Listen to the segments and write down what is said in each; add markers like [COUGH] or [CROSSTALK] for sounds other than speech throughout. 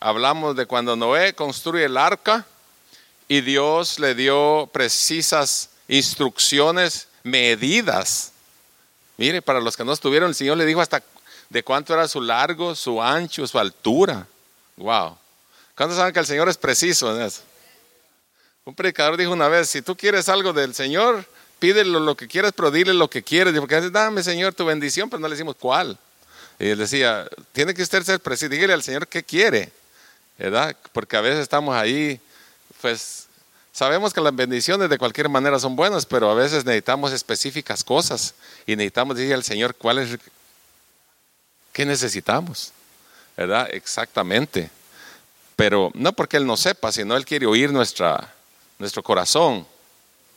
hablamos de cuando Noé construye el arca y Dios le dio precisas instrucciones, medidas. Mire, para los que no estuvieron, el Señor le dijo hasta de cuánto era su largo, su ancho, su altura. Wow. ¿Cuántos saben que el Señor es preciso en eso? Un predicador dijo una vez, si tú quieres algo del Señor, pídele lo que quieras, pero dile lo que quieres. Porque dame, Señor, tu bendición, pero no le decimos cuál. Y él decía, tiene que usted ser preciso, dígale al Señor qué quiere, ¿verdad? Porque a veces estamos ahí, pues sabemos que las bendiciones de cualquier manera son buenas, pero a veces necesitamos específicas cosas y necesitamos decirle al Señor cuál es, qué necesitamos, ¿verdad? Exactamente. Pero no porque Él no sepa, sino Él quiere oír nuestra, nuestro corazón,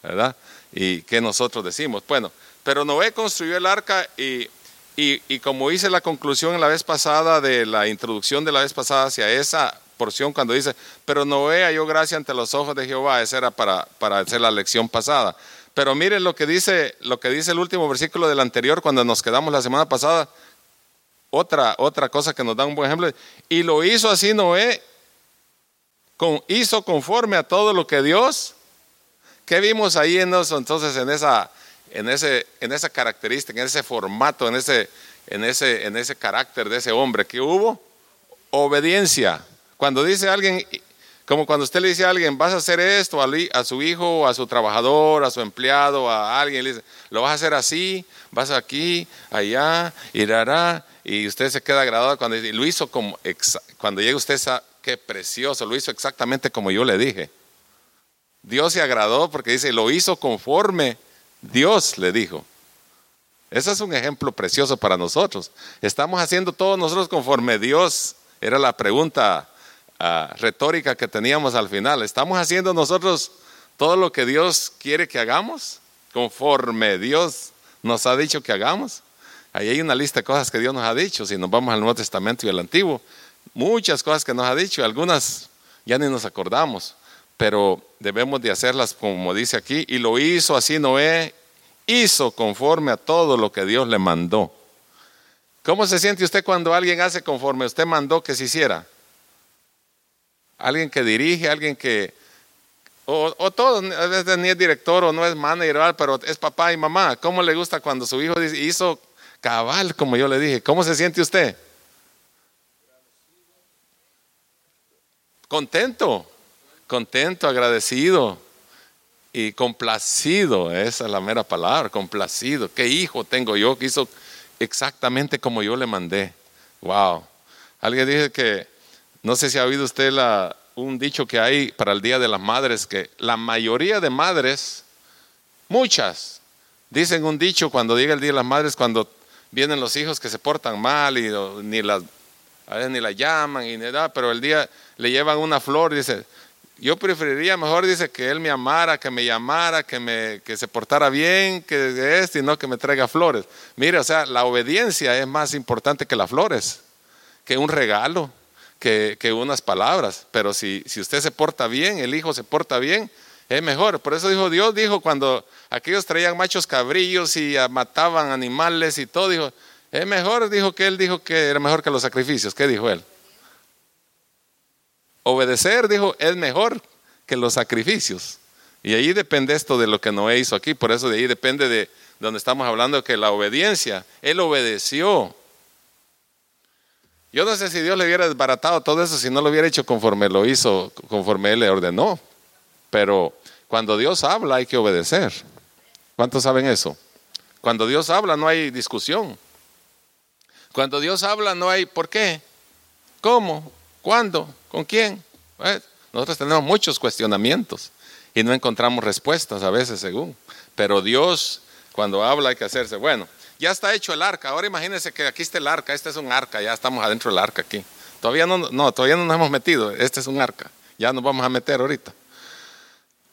¿verdad? Y qué nosotros decimos. Bueno, pero Noé construyó el arca y y, como hice la conclusión la vez pasada de la introducción de la vez pasada hacia esa porción cuando dice, pero Noé halló gracia ante los ojos de Jehová, esa era para, para hacer la lección pasada. Pero miren lo que dice, lo que dice el último versículo del anterior cuando nos quedamos la semana pasada. Otra, otra cosa que nos da un buen ejemplo. Y lo hizo así Noé, con, hizo conforme a todo lo que Dios. ¿Qué vimos ahí en eso, entonces en esa en, ese, en esa característica, en ese formato, en ese, en, ese, en ese carácter de ese hombre que hubo obediencia. Cuando dice alguien, como cuando usted le dice a alguien, vas a hacer esto a, su hijo, a su trabajador, a su empleado, a alguien, le dice, lo vas a hacer así, vas aquí, allá, irá, y usted se queda agradado cuando lo hizo como, cuando llega usted, qué precioso, lo hizo exactamente como yo le dije. Dios se agradó porque dice, lo hizo conforme Dios le dijo. Ese es un ejemplo precioso para nosotros. Estamos haciendo todos nosotros conforme Dios. Era la pregunta retórica que teníamos al final. ¿Estamos haciendo nosotros todo lo que Dios quiere que hagamos? Conforme Dios nos ha dicho que hagamos. Ahí hay una lista de cosas que Dios nos ha dicho. Si nos vamos al Nuevo Testamento y al Antiguo, muchas cosas que nos ha dicho, algunas ya ni nos acordamos pero debemos de hacerlas como dice aquí, y lo hizo así Noé, hizo conforme a todo lo que Dios le mandó. ¿Cómo se siente usted cuando alguien hace conforme usted mandó que se hiciera? Alguien que dirige, alguien que, o, o todo, a veces ni es director o no es manager, pero es papá y mamá. ¿Cómo le gusta cuando su hijo hizo cabal, como yo le dije? ¿Cómo se siente usted? Contento contento, agradecido y complacido. Esa es la mera palabra, complacido. ¿Qué hijo tengo yo que hizo exactamente como yo le mandé? Wow. Alguien dice que, no sé si ha oído usted un dicho que hay para el Día de las Madres, que la mayoría de madres, muchas, dicen un dicho cuando llega el Día de las Madres, cuando vienen los hijos que se portan mal y ni las, a veces ni la llaman y nada, pero el día le llevan una flor dice, yo preferiría mejor, dice, que él me amara, que me llamara, que, me, que se portara bien, que esto y no que me traiga flores. Mire, o sea, la obediencia es más importante que las flores, que un regalo, que, unas palabras. Pero si, si usted se porta bien, el hijo se porta bien, es mejor. Por eso dijo Dios, dijo, cuando aquellos traían machos cabrillos y mataban animales y todo, dijo, es mejor, dijo que él dijo que era mejor que los sacrificios. ¿Qué dijo él? Obedecer, dijo, es mejor que los sacrificios. Y ahí depende esto de lo que Noé hizo aquí, por eso de ahí depende de donde estamos hablando que la obediencia, él obedeció. Yo no sé si Dios le hubiera desbaratado todo eso si no lo hubiera hecho conforme lo hizo, conforme él le ordenó. Pero cuando Dios habla hay que obedecer. ¿Cuántos saben eso? Cuando Dios habla no hay discusión. Cuando Dios habla no hay ¿por qué? ¿Cómo? ¿Cuándo? ¿Con quién? Pues, nosotros tenemos muchos cuestionamientos y no encontramos respuestas a veces según. Pero Dios, cuando habla, hay que hacerse. Bueno, ya está hecho el arca. Ahora imagínense que aquí está el arca. Este es un arca. Ya estamos adentro del arca aquí. Todavía no, no, todavía no nos hemos metido. Este es un arca. Ya nos vamos a meter ahorita.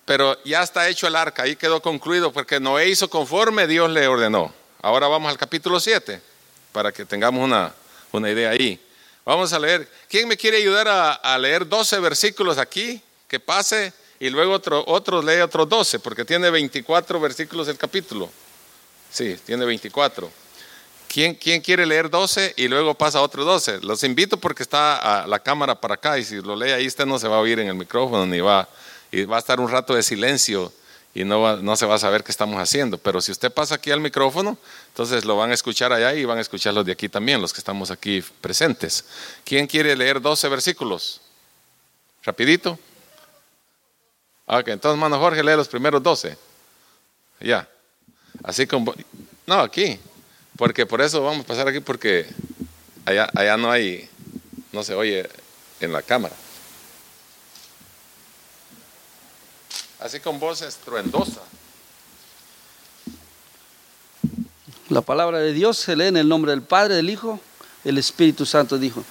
Pero ya está hecho el arca. Ahí quedó concluido porque Noé hizo conforme Dios le ordenó. Ahora vamos al capítulo 7 para que tengamos una, una idea ahí. Vamos a leer. ¿Quién me quiere ayudar a, leer 12 versículos aquí? Que pase y luego otro, otro lee otros 12, porque tiene 24 versículos el capítulo. Sí, tiene 24. ¿Quién, ¿Quién quiere leer 12 y luego pasa otro 12? Los invito porque está la cámara para acá y si lo lee ahí usted no se va a oír en el micrófono ni va, y va a estar un rato de silencio y no, no se va a saber qué estamos haciendo. Pero si usted pasa aquí al micrófono, entonces lo van a escuchar allá y van a escuchar los de aquí también, los que estamos aquí presentes. ¿Quién quiere leer 12 versículos? Rapidito. Ok, entonces, hermano Jorge, lee los primeros 12. Ya. Así como... No, aquí. Porque por eso vamos a pasar aquí porque allá, allá no hay, no se oye en la cámara. Así con voz estruendosa. La palabra de Dios se lee en el nombre del Padre, del Hijo, el Espíritu Santo dijo.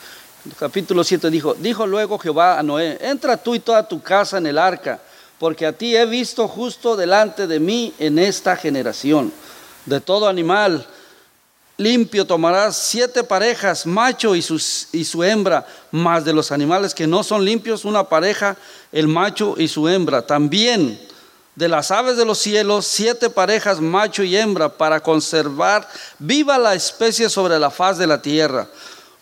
capítulo 7 dijo, dijo luego Jehová a Noé, entra tú y toda tu casa en el arca, porque a ti he visto justo delante de mí en esta generación. De todo animal limpio tomarás siete parejas, macho y, y su hembra, más de los animales que no son limpios, una pareja, el macho y su hembra. También de las aves de los cielos, siete parejas, macho y hembra, para conservar viva la especie sobre la faz de la tierra.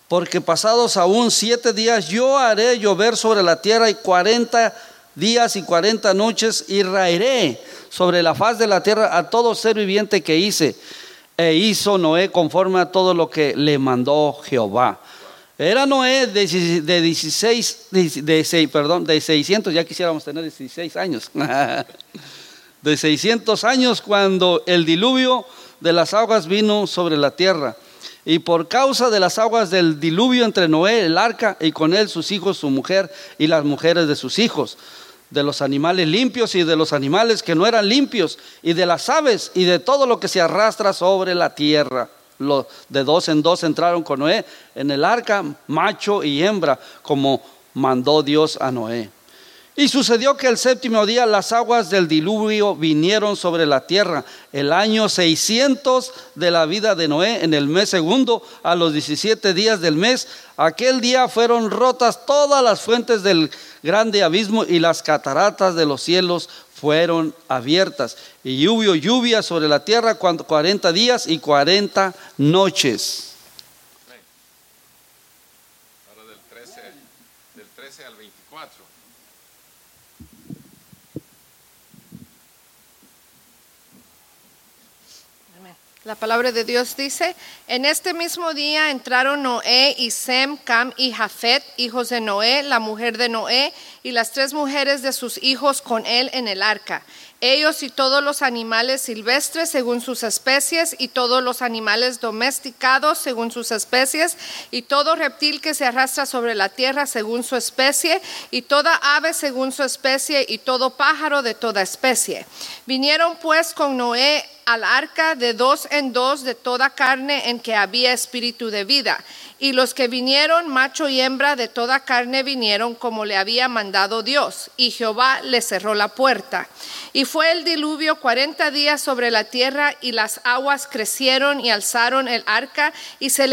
Porque pasados aún siete días yo haré llover sobre la tierra y cuarenta días y cuarenta noches y raeré sobre la faz de la tierra a todo ser viviente que hice e hizo Noé conforme a todo lo que le mandó Jehová. Era Noé de, 16, de, perdón, de 600, ya quisiéramos tener 16 años, [LAUGHS] de 600 años cuando el diluvio de las aguas vino sobre la tierra. Y por causa de las aguas del diluvio entre Noé, el arca, y con él sus hijos, su mujer y las mujeres de sus hijos de los animales limpios y de los animales que no eran limpios, y de las aves y de todo lo que se arrastra sobre la tierra. Los de dos en dos entraron con Noé en el arca, macho y hembra, como mandó Dios a Noé. Y sucedió que el séptimo día las aguas del diluvio vinieron sobre la tierra. El año 600 de la vida de Noé, en el mes segundo, a los 17 días del mes, aquel día fueron rotas todas las fuentes del grande abismo y las cataratas de los cielos fueron abiertas. Y hubo lluvia sobre la tierra 40 días y 40 noches. La palabra de Dios dice, en este mismo día entraron Noé y Sem, Cam y Jafet, hijos de Noé, la mujer de Noé, y las tres mujeres de sus hijos con él en el arca. Ellos y todos los animales silvestres según sus especies, y todos los animales domesticados según sus especies, y todo reptil que se arrastra sobre la tierra según su especie, y toda ave según su especie, y todo pájaro de toda especie. Vinieron pues con Noé al arca de dos en dos de toda carne en que había espíritu de vida. Y los que vinieron, macho y hembra de toda carne, vinieron como le había mandado Dios. Y Jehová le cerró la puerta. Y fue el diluvio cuarenta días sobre la tierra, y las aguas crecieron y alzaron el arca, y se,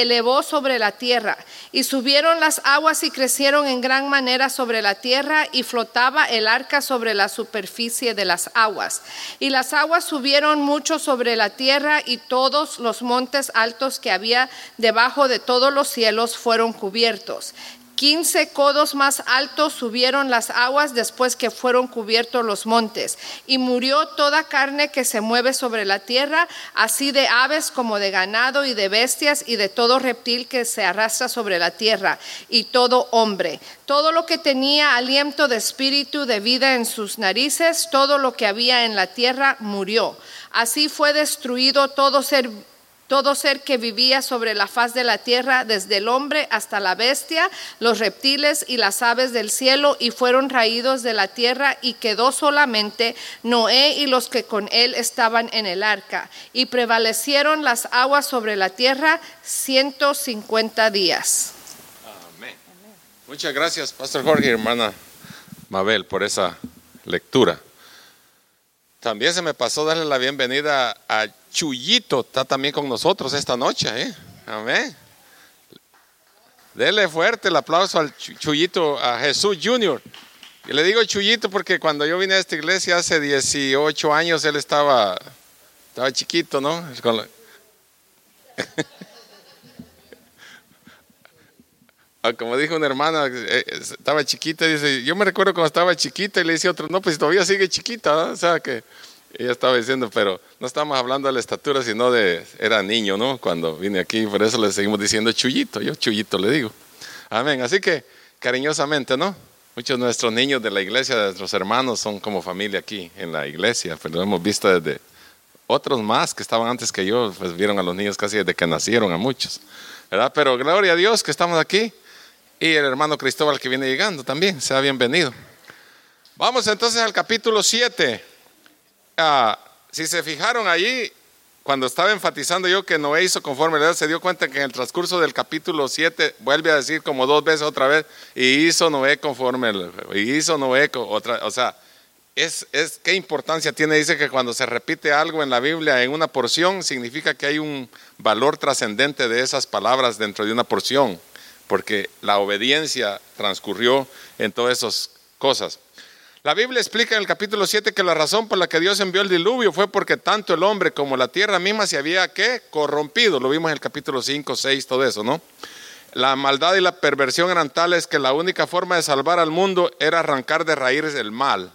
elevó, sobre la tierra. Y subieron las aguas y crecieron en gran manera sobre la tierra, y flotaba el arca sobre la superficie de las aguas. Y las aguas subieron mucho sobre la tierra, y todos los montes altos que había debajo de todos los cielos fueron cubiertos. Quince codos más altos subieron las aguas después que fueron cubiertos los montes, y murió toda carne que se mueve sobre la tierra, así de aves como de ganado y de bestias y de todo reptil que se arrastra sobre la tierra, y todo hombre. Todo lo que tenía aliento de espíritu de vida en sus narices, todo lo que había en la tierra murió. Así fue destruido todo ser todo ser que vivía sobre la faz de la tierra, desde el hombre hasta la bestia, los reptiles y las aves del cielo, y fueron raídos de la tierra, y quedó solamente Noé y los que con él estaban en el arca. Y prevalecieron las aguas sobre la tierra 150 días. Amén. Muchas gracias, Pastor Jorge hermana Mabel, por esa lectura. También se me pasó darle la bienvenida a Chuyito, está también con nosotros esta noche. ¿eh? Amén. Dele fuerte el aplauso al Chuyito, a Jesús Junior. Y le digo Chuyito porque cuando yo vine a esta iglesia hace 18 años, él estaba, estaba chiquito, ¿no? [LAUGHS] Ah, Como dijo una hermana, eh, estaba chiquita, dice, yo me recuerdo cuando estaba chiquita y le dice otro, no, pues todavía sigue chiquita, ¿no? o sea que ella estaba diciendo, pero no estamos hablando de la estatura, sino de, era niño, ¿no? Cuando vine aquí, por eso le seguimos diciendo chullito, yo chullito le digo. Amén, así que cariñosamente, ¿no? Muchos de nuestros niños de la iglesia, de nuestros hermanos, son como familia aquí en la iglesia, pero lo hemos visto desde otros más que estaban antes que yo, pues vieron a los niños casi desde que nacieron, a muchos, ¿verdad? Pero gloria a Dios que estamos aquí y el hermano Cristóbal que viene llegando también, sea bienvenido. Vamos entonces al capítulo 7. Ah, si se fijaron allí, cuando estaba enfatizando yo que Noé hizo conforme la se dio cuenta que en el transcurso del capítulo 7 vuelve a decir como dos veces otra vez, y hizo Noé conforme, y hizo Noé otra, o sea, es, es qué importancia tiene, dice que cuando se repite algo en la Biblia en una porción, significa que hay un valor trascendente de esas palabras dentro de una porción, porque la obediencia transcurrió en todas esas cosas. La Biblia explica en el capítulo 7 que la razón por la que Dios envió el diluvio fue porque tanto el hombre como la tierra misma se había ¿qué? corrompido. Lo vimos en el capítulo 5, 6, todo eso, ¿no? La maldad y la perversión eran tales que la única forma de salvar al mundo era arrancar de raíces el mal.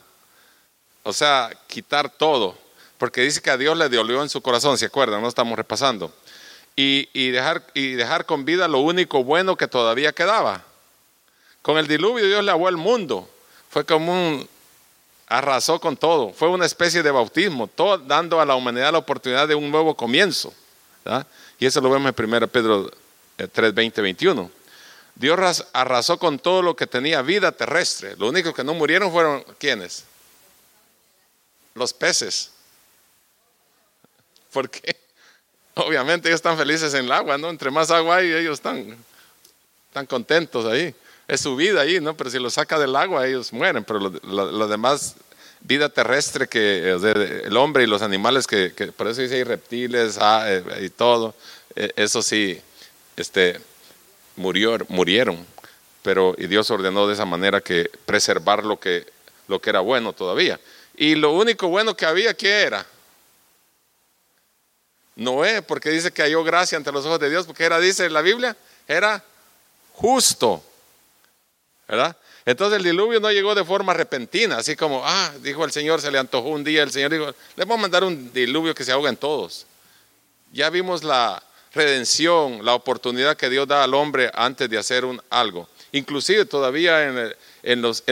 O sea, quitar todo. Porque dice que a Dios le dolió en su corazón, ¿se acuerdan? No estamos repasando. Y, dejar, y dejar con vida lo único bueno que todavía quedaba. Con el diluvio Dios le aguó el mundo. Fue como un, arrasó con todo. Fue una especie de bautismo, todo, dando a la humanidad la oportunidad de un nuevo comienzo. Y eso lo vemos en 1 Pedro eh, 3, 20, 21. Dios ras- arrasó con todo lo que tenía vida terrestre. Lo único que no murieron fueron ¿quiénes? Los peces. ¿Por qué? Obviamente ellos están felices en el agua, ¿no? Entre más agua hay, ellos están, están contentos ahí. Es su vida ahí, ¿no? Pero si lo saca del agua, ellos mueren. Pero lo demás, vida terrestre, que el hombre y los animales, que, que por eso dice hay reptiles y todo, eh, eso sí, este, murió, murieron. Pero y Dios ordenó de esa manera que preservar lo que, lo que era bueno todavía. Y lo único bueno que había, ¿qué era? Noé, porque dice que halló gracia ante los ojos de Dios, porque era, dice la Biblia, era justo. ¿Verdad? Entonces el diluvio no llegó de forma repentina, así como, ah, dijo el Señor, se le antojó un día, el Señor dijo, le vamos a mandar un diluvio que se ahoga en todos. Ya vimos la redención, la oportunidad que Dios da al hombre antes de hacer un, algo. Inclusive todavía en los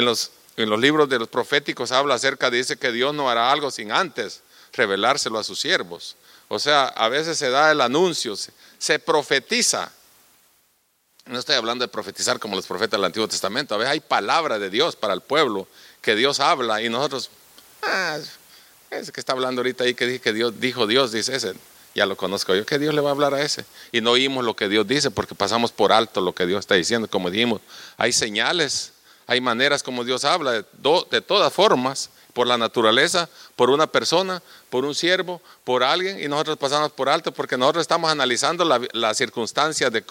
libros de los proféticos habla acerca, dice que Dios no hará algo sin antes revelárselo a sus siervos. O sea, a veces se da el anuncio, se, profetiza. No estoy hablando de profetizar como los profetas del Antiguo Testamento. A veces hay palabra de Dios para el pueblo que Dios habla y nosotros, ah, ese que está hablando ahorita ahí que dije que Dios dijo Dios, dice ese, ya lo conozco yo, que Dios le va a hablar a ese. Y no oímos lo que Dios dice porque pasamos por alto lo que Dios está diciendo. Como dijimos, hay señales, hay maneras como Dios habla, de todas formas, por la naturaleza, por una persona, por un siervo, por alguien, y nosotros pasamos por alto porque nosotros estamos analizando la, la circunstancia de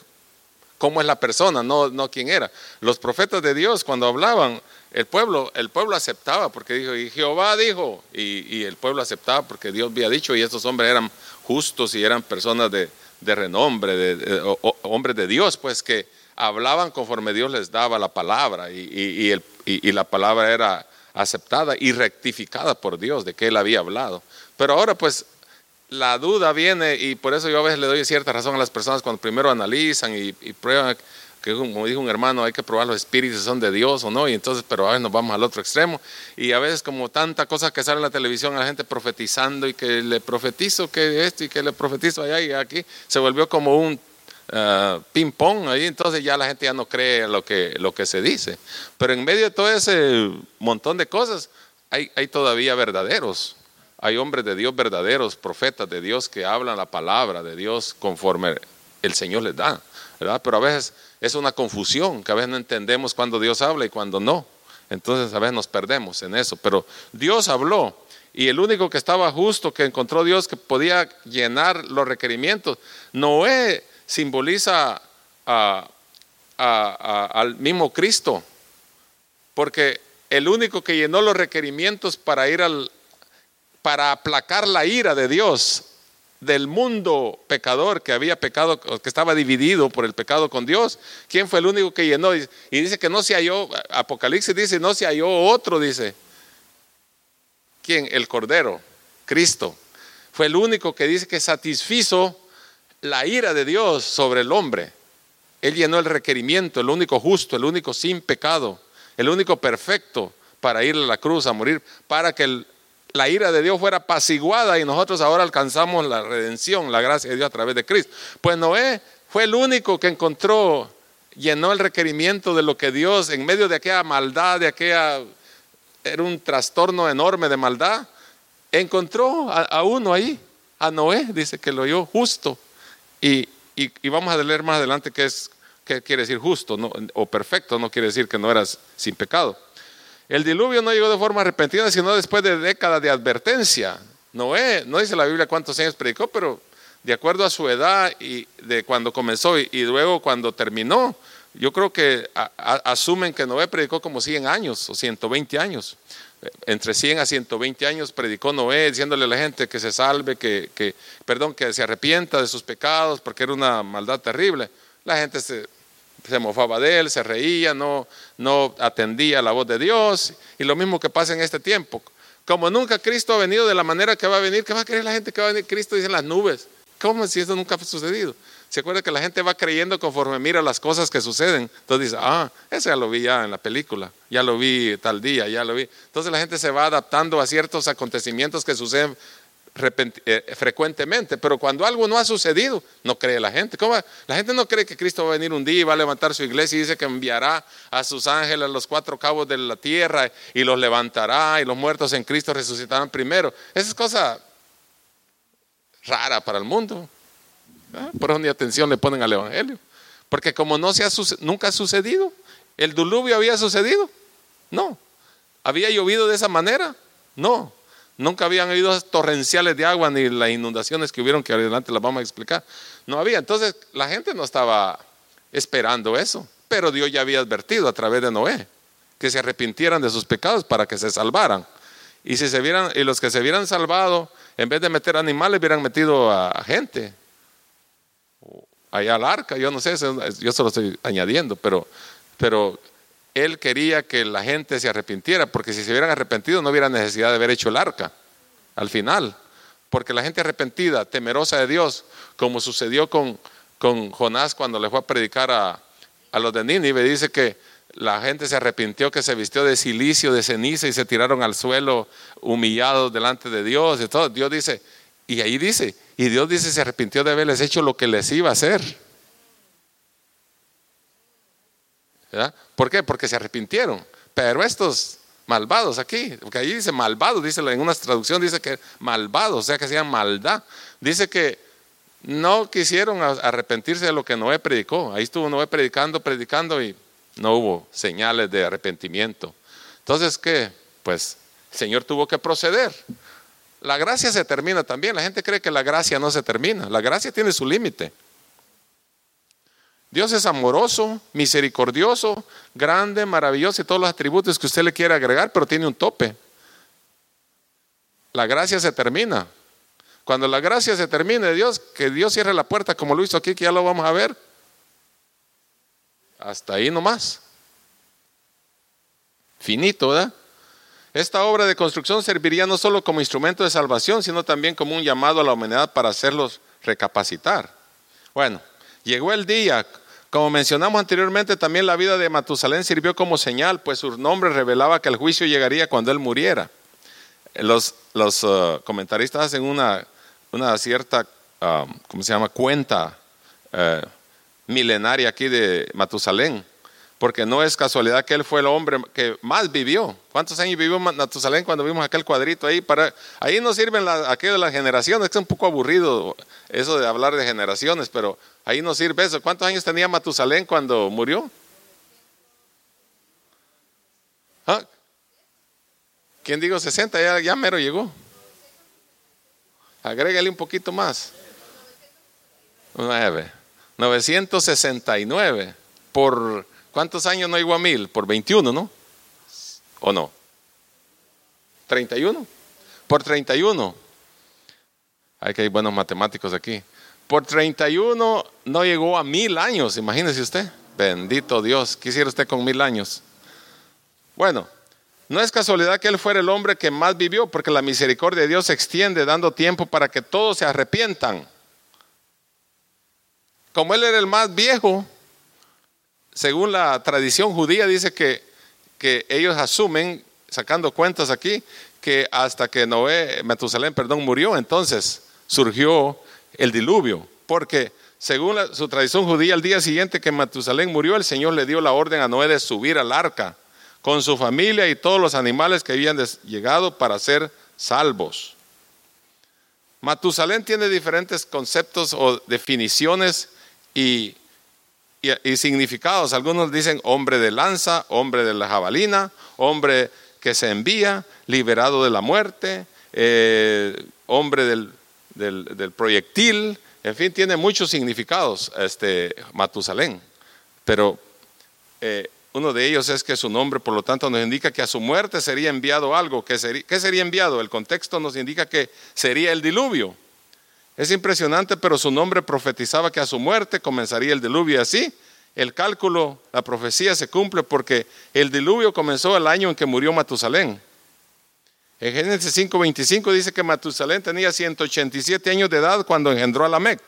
cómo es la persona, no, no quién era. Los profetas de Dios cuando hablaban, el pueblo, el pueblo aceptaba porque dijo, y Jehová dijo, y, el pueblo aceptaba porque Dios había dicho, y estos hombres eran justos y eran personas de, renombre, de, hombres de Dios, pues que hablaban conforme Dios les daba la palabra, y, y- y la palabra era aceptada y rectificada por Dios de que Él había hablado. Pero ahora pues la duda viene y por eso yo a veces le doy cierta razón a las personas cuando primero analizan y, prueban, que como dijo un hermano, hay que probar los espíritus son de Dios o no, y entonces, pero a veces nos vamos al otro extremo. Y a veces como tanta cosa que sale en la televisión, a la gente profetizando y que le profetizo que esto y que le profetizo allá y aquí, se volvió como un ah, ping pong ahí, entonces ya la gente ya no cree lo que, lo que se dice. Pero en medio de todo ese montón de cosas, hay, hay todavía verdaderos. Hay hombres de Dios verdaderos, profetas de Dios que hablan la palabra de Dios conforme el Señor les da, ¿verdad? Pero a veces es una confusión, que a veces no entendemos cuando Dios habla y cuando no. Entonces a veces nos perdemos en eso. Pero Dios habló y el único que estaba justo, que encontró Dios que podía llenar los requerimientos, Noé simboliza al mismo Cristo, porque el único que llenó los requerimientos para ir al, para aplacar la ira de Dios del mundo pecador que había pecado, que estaba dividido por el pecado con Dios. ¿Quién fue el único que llenó? Y dice que no se halló, Apocalipsis dice, no se halló otro, dice. ¿Quién? El Cordero, Cristo. Fue el único que dice que satisfizo la ira de Dios sobre el hombre. Él llenó el requerimiento, el único justo, el único sin pecado, el único perfecto para ir a la cruz a morir, para que la ira de Dios fuera apaciguada y nosotros ahora alcanzamos la redención, la gracia de Dios a través de Cristo. Pues Noé fue el único que encontró, llenó el requerimiento de lo que Dios, en medio de aquella maldad, de aquella, era un trastorno enorme de maldad, encontró a, uno ahí, a Noé, dice que lo oyó justo. Y, y, vamos a leer más adelante qué es, qué quiere decir justo o perfecto, no quiere decir que no eras sin pecado. El diluvio no llegó de forma repentina, sino después de décadas de advertencia. Noé, no dice la Biblia cuántos años predicó, pero de acuerdo a su edad y de cuando comenzó y, luego cuando terminó, yo creo que asumen que Noé predicó como 100 años o 120 años. Entre 100 a 120 años predicó Noé diciéndole a la gente que se salve, que, que, perdón, que se arrepienta de sus pecados porque era una maldad terrible. La gente se, se mofaba de él, se reía, no, no atendía la voz de Dios. Y lo mismo que pasa en este tiempo. Como nunca Cristo ha venido de la manera que va a venir, ¿qué va a creer la gente que va a venir? Cristo dice en las nubes. ¿Cómo si eso nunca ha sucedido? Se acuerda que la gente va creyendo conforme mira las cosas que suceden. Entonces dice, ah, eso ya lo vi ya en la película, ya lo vi tal día, ya lo vi. Entonces la gente se va adaptando a ciertos acontecimientos que suceden eh, frecuentemente, pero cuando algo no ha sucedido, no cree la gente. ¿Cómo? La gente no cree que Cristo va a venir un día y va a levantar su iglesia y dice que enviará a sus ángeles a los cuatro cabos de la tierra y los levantará y los muertos en Cristo resucitarán primero. Esa es cosa rara para el mundo. Por eso ni atención le ponen al Evangelio. Porque como no se ha, nunca ha sucedido, el diluvio había sucedido. No. ¿Había llovido de esa manera? No. Nunca habían habido torrenciales de agua ni las inundaciones que hubieron, que adelante las vamos a explicar. No había. Entonces la gente no estaba esperando eso. Pero Dios ya había advertido a través de Noé que se arrepintieran de sus pecados para que se salvaran. Y si se vieran, y los que se hubieran salvado, en vez de meter animales, hubieran metido a gente. Allá al arca, yo no sé, yo se lo estoy añadiendo, pero, pero él quería que la gente se arrepintiera, porque si se hubieran arrepentido no hubiera necesidad de haber hecho el arca al final. Porque la gente arrepentida, temerosa de Dios, como sucedió con, con Jonás cuando le fue a predicar a, a los de Nínive, dice que la gente se arrepintió, que se vistió de silicio, de ceniza y se tiraron al suelo humillados delante de Dios y todo. Dios dice, y ahí dice, y Dios dice, se arrepintió de haberles hecho lo que les iba a hacer. ¿Por qué? Porque se arrepintieron. Pero estos malvados aquí, porque ahí dice malvados, dice en una traducción dice que malvados, o sea que hacían maldad. Dice que no quisieron arrepentirse de lo que Noé predicó. Ahí estuvo Noé predicando, predicando y no hubo señales de arrepentimiento. Entonces, ¿qué? Pues el Señor tuvo que proceder. La gracia se termina también. La gente cree que la gracia no se termina. La gracia tiene su límite. Dios es amoroso, misericordioso, grande, maravilloso y todos los atributos que usted le quiere agregar, pero tiene un tope. La gracia se termina. Cuando la gracia se termine, Dios, que Dios cierre la puerta como lo hizo aquí, que ya lo vamos a ver. Hasta ahí nomás. Finito, ¿verdad? Esta obra de construcción serviría no solo como instrumento de salvación, sino también como un llamado a la humanidad para hacerlos recapacitar. Bueno, llegó el día como mencionamos anteriormente, también la vida de Matusalén sirvió como señal, pues su nombre revelaba que el juicio llegaría cuando él muriera. Los, los uh, comentaristas hacen una, una cierta, um, ¿cómo se llama?, cuenta uh, milenaria aquí de Matusalén, porque no es casualidad que él fue el hombre que más vivió. ¿Cuántos años vivió Matusalén cuando vimos aquel cuadrito ahí? Ahí no sirven la, de las generaciones, es un poco aburrido eso de hablar de generaciones, pero ahí no sirve eso. ¿Cuántos años tenía Matusalén cuando murió? ¿Ah? ¿Quién digo 60? Ya, ya mero llegó. Agrégale un poquito más. 9. 969 por ¿Cuántos años no llegó a mil? Por 21, ¿no? ¿O no? ¿31? Por 31. Hay que hay buenos matemáticos aquí. Por 31 no llegó a mil años, imagínese usted. Bendito Dios, quisiera usted con mil años. Bueno, no es casualidad que él fuera el hombre que más vivió, porque la misericordia de Dios se extiende dando tiempo para que todos se arrepientan. Como él era el más viejo, según la tradición judía, dice que, que ellos asumen, sacando cuentas aquí, que hasta que Noé, Metusalén, perdón, murió, entonces surgió el diluvio, porque según su tradición judía, al día siguiente que Matusalén murió, el Señor le dio la orden a Noé de subir al arca con su familia y todos los animales que habían llegado para ser salvos. Matusalén tiene diferentes conceptos o definiciones y, significados. Algunos dicen hombre de lanza, hombre de la jabalina, hombre que se envía, liberado de la muerte, eh, hombre del, del proyectil, en fin, tiene muchos significados este Matusalén, pero eh, uno de ellos es que su nombre, por lo tanto, nos indica que a su muerte sería enviado algo. ¿Qué sería, ¿Qué sería enviado? El contexto nos indica que sería el diluvio. Es impresionante, pero su nombre profetizaba que a su muerte comenzaría el diluvio. Y así, el cálculo, la profecía se cumple porque el diluvio comenzó el año en que murió Matusalén. En Génesis 5:25 dice que Matusalén tenía 187 años de edad cuando engendró a Lamec.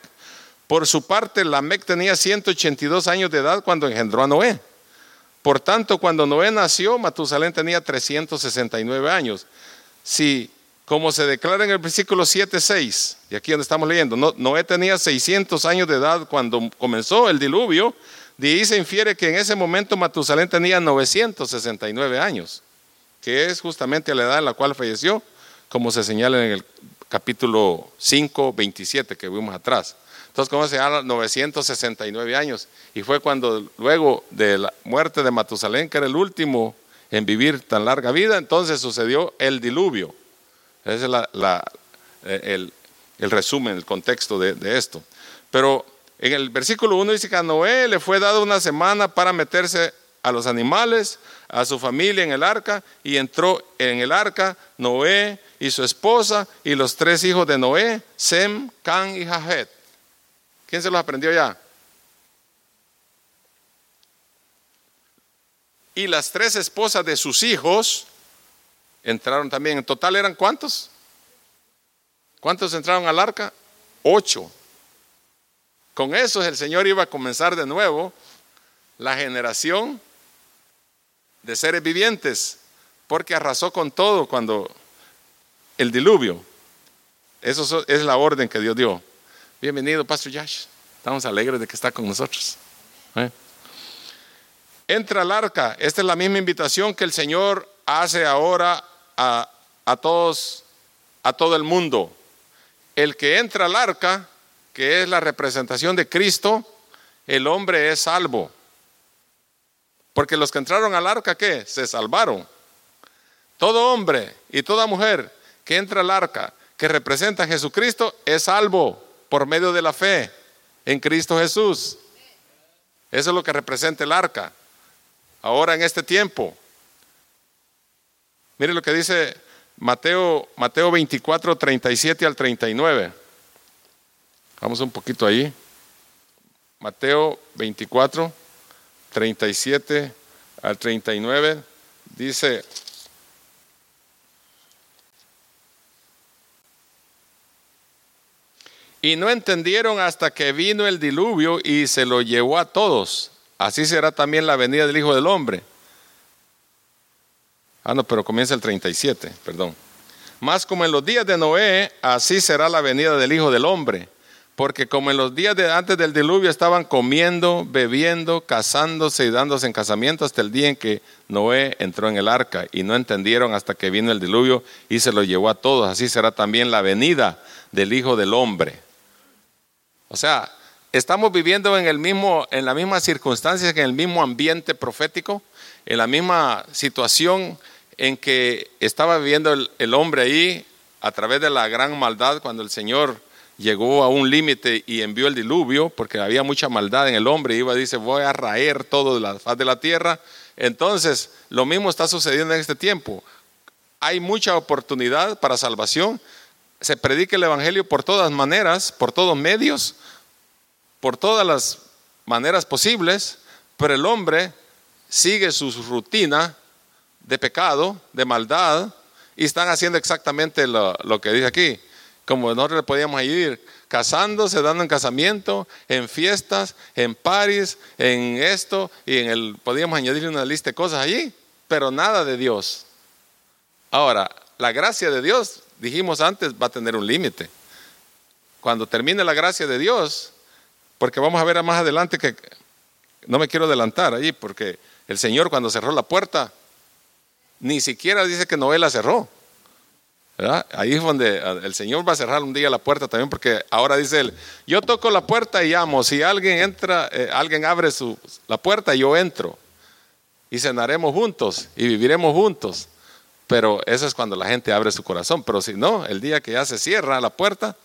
Por su parte, Lamec tenía 182 años de edad cuando engendró a Noé. Por tanto, cuando Noé nació, Matusalén tenía 369 años. Si, como se declara en el versículo 7:6, y aquí donde estamos leyendo, Noé tenía 600 años de edad cuando comenzó el diluvio, de ahí se infiere que en ese momento Matusalén tenía 969 años que es justamente la edad en la cual falleció, como se señala en el capítulo 5, 27 que vimos atrás. Entonces, ¿cómo se llama? 969 años. Y fue cuando, luego de la muerte de Matusalén, que era el último en vivir tan larga vida, entonces sucedió el diluvio. Ese es la, el, resumen, el contexto de, esto. Pero en el versículo 1 dice que a Noé le fue dado una semana para meterse a los animales, a su familia en el arca, y entró en el arca Noé y su esposa y los tres hijos de Noé, Sem, Can y Jahet. ¿Quién se los aprendió ya? Y las tres esposas de sus hijos entraron también. En total eran cuántos? ¿Cuántos entraron al arca? Ocho. Con eso el Señor iba a comenzar de nuevo la generación de seres vivientes, porque arrasó con todo cuando el diluvio. Eso es la orden que Dios dio. Bienvenido, Pastor Josh. Estamos alegres de que está con nosotros. ¿Eh? Entra al arca. Esta es la misma invitación que el Señor hace ahora a, a todos, a todo el mundo. El que entra al arca, que es la representación de Cristo, el hombre es salvo. Porque los que entraron al arca, ¿qué? Se salvaron. Todo hombre y toda mujer que entra al arca, que representa a Jesucristo, es salvo por medio de la fe en Cristo Jesús. Eso es lo que representa el arca. Ahora en este tiempo. Mire lo que dice Mateo, Mateo 24, 37 al 39. Vamos un poquito ahí. Mateo 24. 37 al 39, dice, y no entendieron hasta que vino el diluvio y se lo llevó a todos. Así será también la venida del Hijo del Hombre. Ah, no, pero comienza el 37, perdón. Más como en los días de Noé, así será la venida del Hijo del Hombre. Porque como en los días de antes del diluvio estaban comiendo, bebiendo, casándose y dándose en casamiento hasta el día en que Noé entró en el arca y no entendieron hasta que vino el diluvio y se lo llevó a todos. Así será también la venida del Hijo del Hombre. O sea, estamos viviendo en, el mismo, en la misma circunstancia, que en el mismo ambiente profético, en la misma situación en que estaba viviendo el, hombre ahí a través de la gran maldad cuando el Señor llegó a un límite y envió el diluvio, porque había mucha maldad en el hombre, iba dice, voy a raer todo de la faz de la tierra. Entonces, lo mismo está sucediendo en este tiempo. Hay mucha oportunidad para salvación. se predique el Evangelio por todas maneras, por todos medios, por todas las maneras posibles, pero el hombre sigue su rutina de pecado, de maldad, y están haciendo exactamente lo, que dice aquí. Como nosotros le podíamos ir casándose, dando en casamiento, en fiestas, en paris, en esto, y en el, podíamos añadirle una lista de cosas allí, pero nada de Dios. Ahora, la gracia de Dios, dijimos antes, va a tener un límite. Cuando termine la gracia de Dios, porque vamos a ver más adelante que no me quiero adelantar allí, porque el Señor cuando cerró la puerta, ni siquiera dice que Noé la cerró. Ahí es donde ah, el Señor va a cerrar un día la puerta también, porque ahora dice él, yo toco la puerta y llamo, si alguien entra, eh, alguien abre su, la puerta, yo entro. Y cenaremos juntos y viviremos juntos. Pero eso es cuando la gente abre su corazón. Pero si no, el día que ya se cierra la puerta,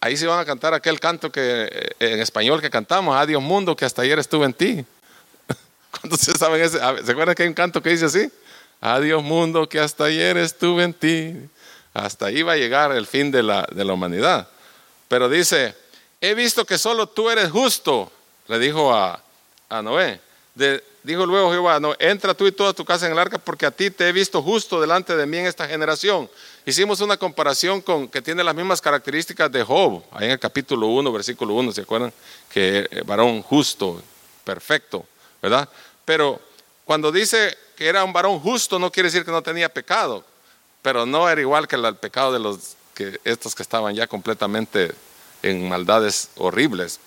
ahí se van a cantar aquel canto que eh, en español que cantamos, adiós mundo, que hasta ayer estuve en ti. ¿Cuántos se acuerdan que hay un canto que dice así? Adiós mundo, que hasta ayer estuve en ti. Hasta ahí va a llegar el fin de la, de la humanidad. Pero dice, he visto que solo tú eres justo, le dijo a, a Noé. Dijo luego Jehová, no, entra tú y toda tu casa en el arca porque a ti te he visto justo delante de mí en esta generación. Hicimos una comparación con que tiene las mismas características de Job, ahí en el capítulo 1, versículo 1, ¿se acuerdan? Que eh, varón justo, perfecto, ¿verdad? Pero cuando dice que era un varón justo no quiere decir que no tenía pecado, pero no era igual que el pecado de los que estos que estaban ya completamente en maldades horribles,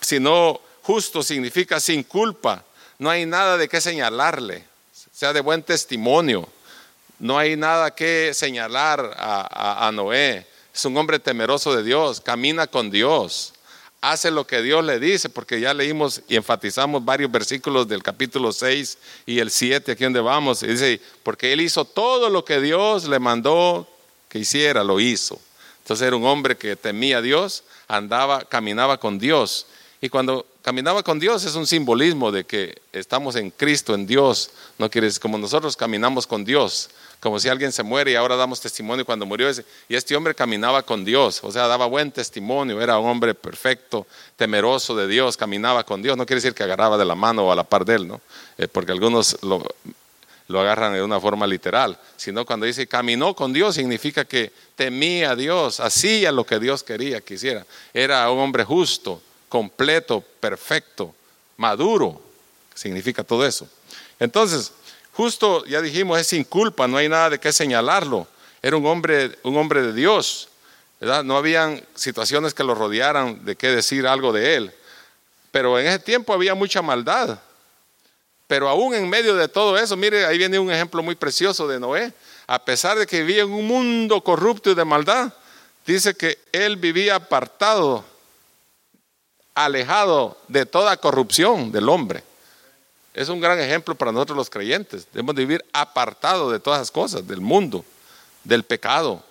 sino justo significa sin culpa, no hay nada de qué señalarle, sea de buen testimonio, no hay nada que señalar a, a Noé, es un hombre temeroso de Dios, camina con Dios hace lo que Dios le dice, porque ya leímos y enfatizamos varios versículos del capítulo 6 y el 7, aquí donde vamos, y dice, porque él hizo todo lo que Dios le mandó que hiciera, lo hizo. Entonces era un hombre que temía a Dios, andaba, caminaba con Dios. Y cuando caminaba con Dios es un simbolismo de que estamos en Cristo, en Dios. No quiere decir como nosotros caminamos con Dios como si alguien se muere y ahora damos testimonio cuando murió. Y este hombre caminaba con Dios, o sea, daba buen testimonio, era un hombre perfecto, temeroso de Dios, caminaba con Dios. No quiere decir que agarraba de la mano o a la par de él, ¿no? Eh, porque algunos lo, agarran de una forma literal, sino cuando dice caminó con Dios significa que temía a Dios, hacía lo que Dios quería que hiciera. Era un hombre justo, completo, perfecto, maduro, significa todo eso. Entonces, Justo, ya dijimos, es sin culpa, no hay nada de qué señalarlo. Era un hombre, un hombre de Dios, ¿verdad? No habían situaciones que lo rodearan de qué decir algo de él. Pero en ese tiempo había mucha maldad. Pero aún en medio de todo eso, mire, ahí viene un ejemplo muy precioso de Noé. A pesar de que vivía en un mundo corrupto y de maldad, dice que él vivía apartado, alejado de toda corrupción del hombre. Es un gran ejemplo para nosotros los creyentes. Debemos vivir apartados de todas las cosas, del mundo, del pecado.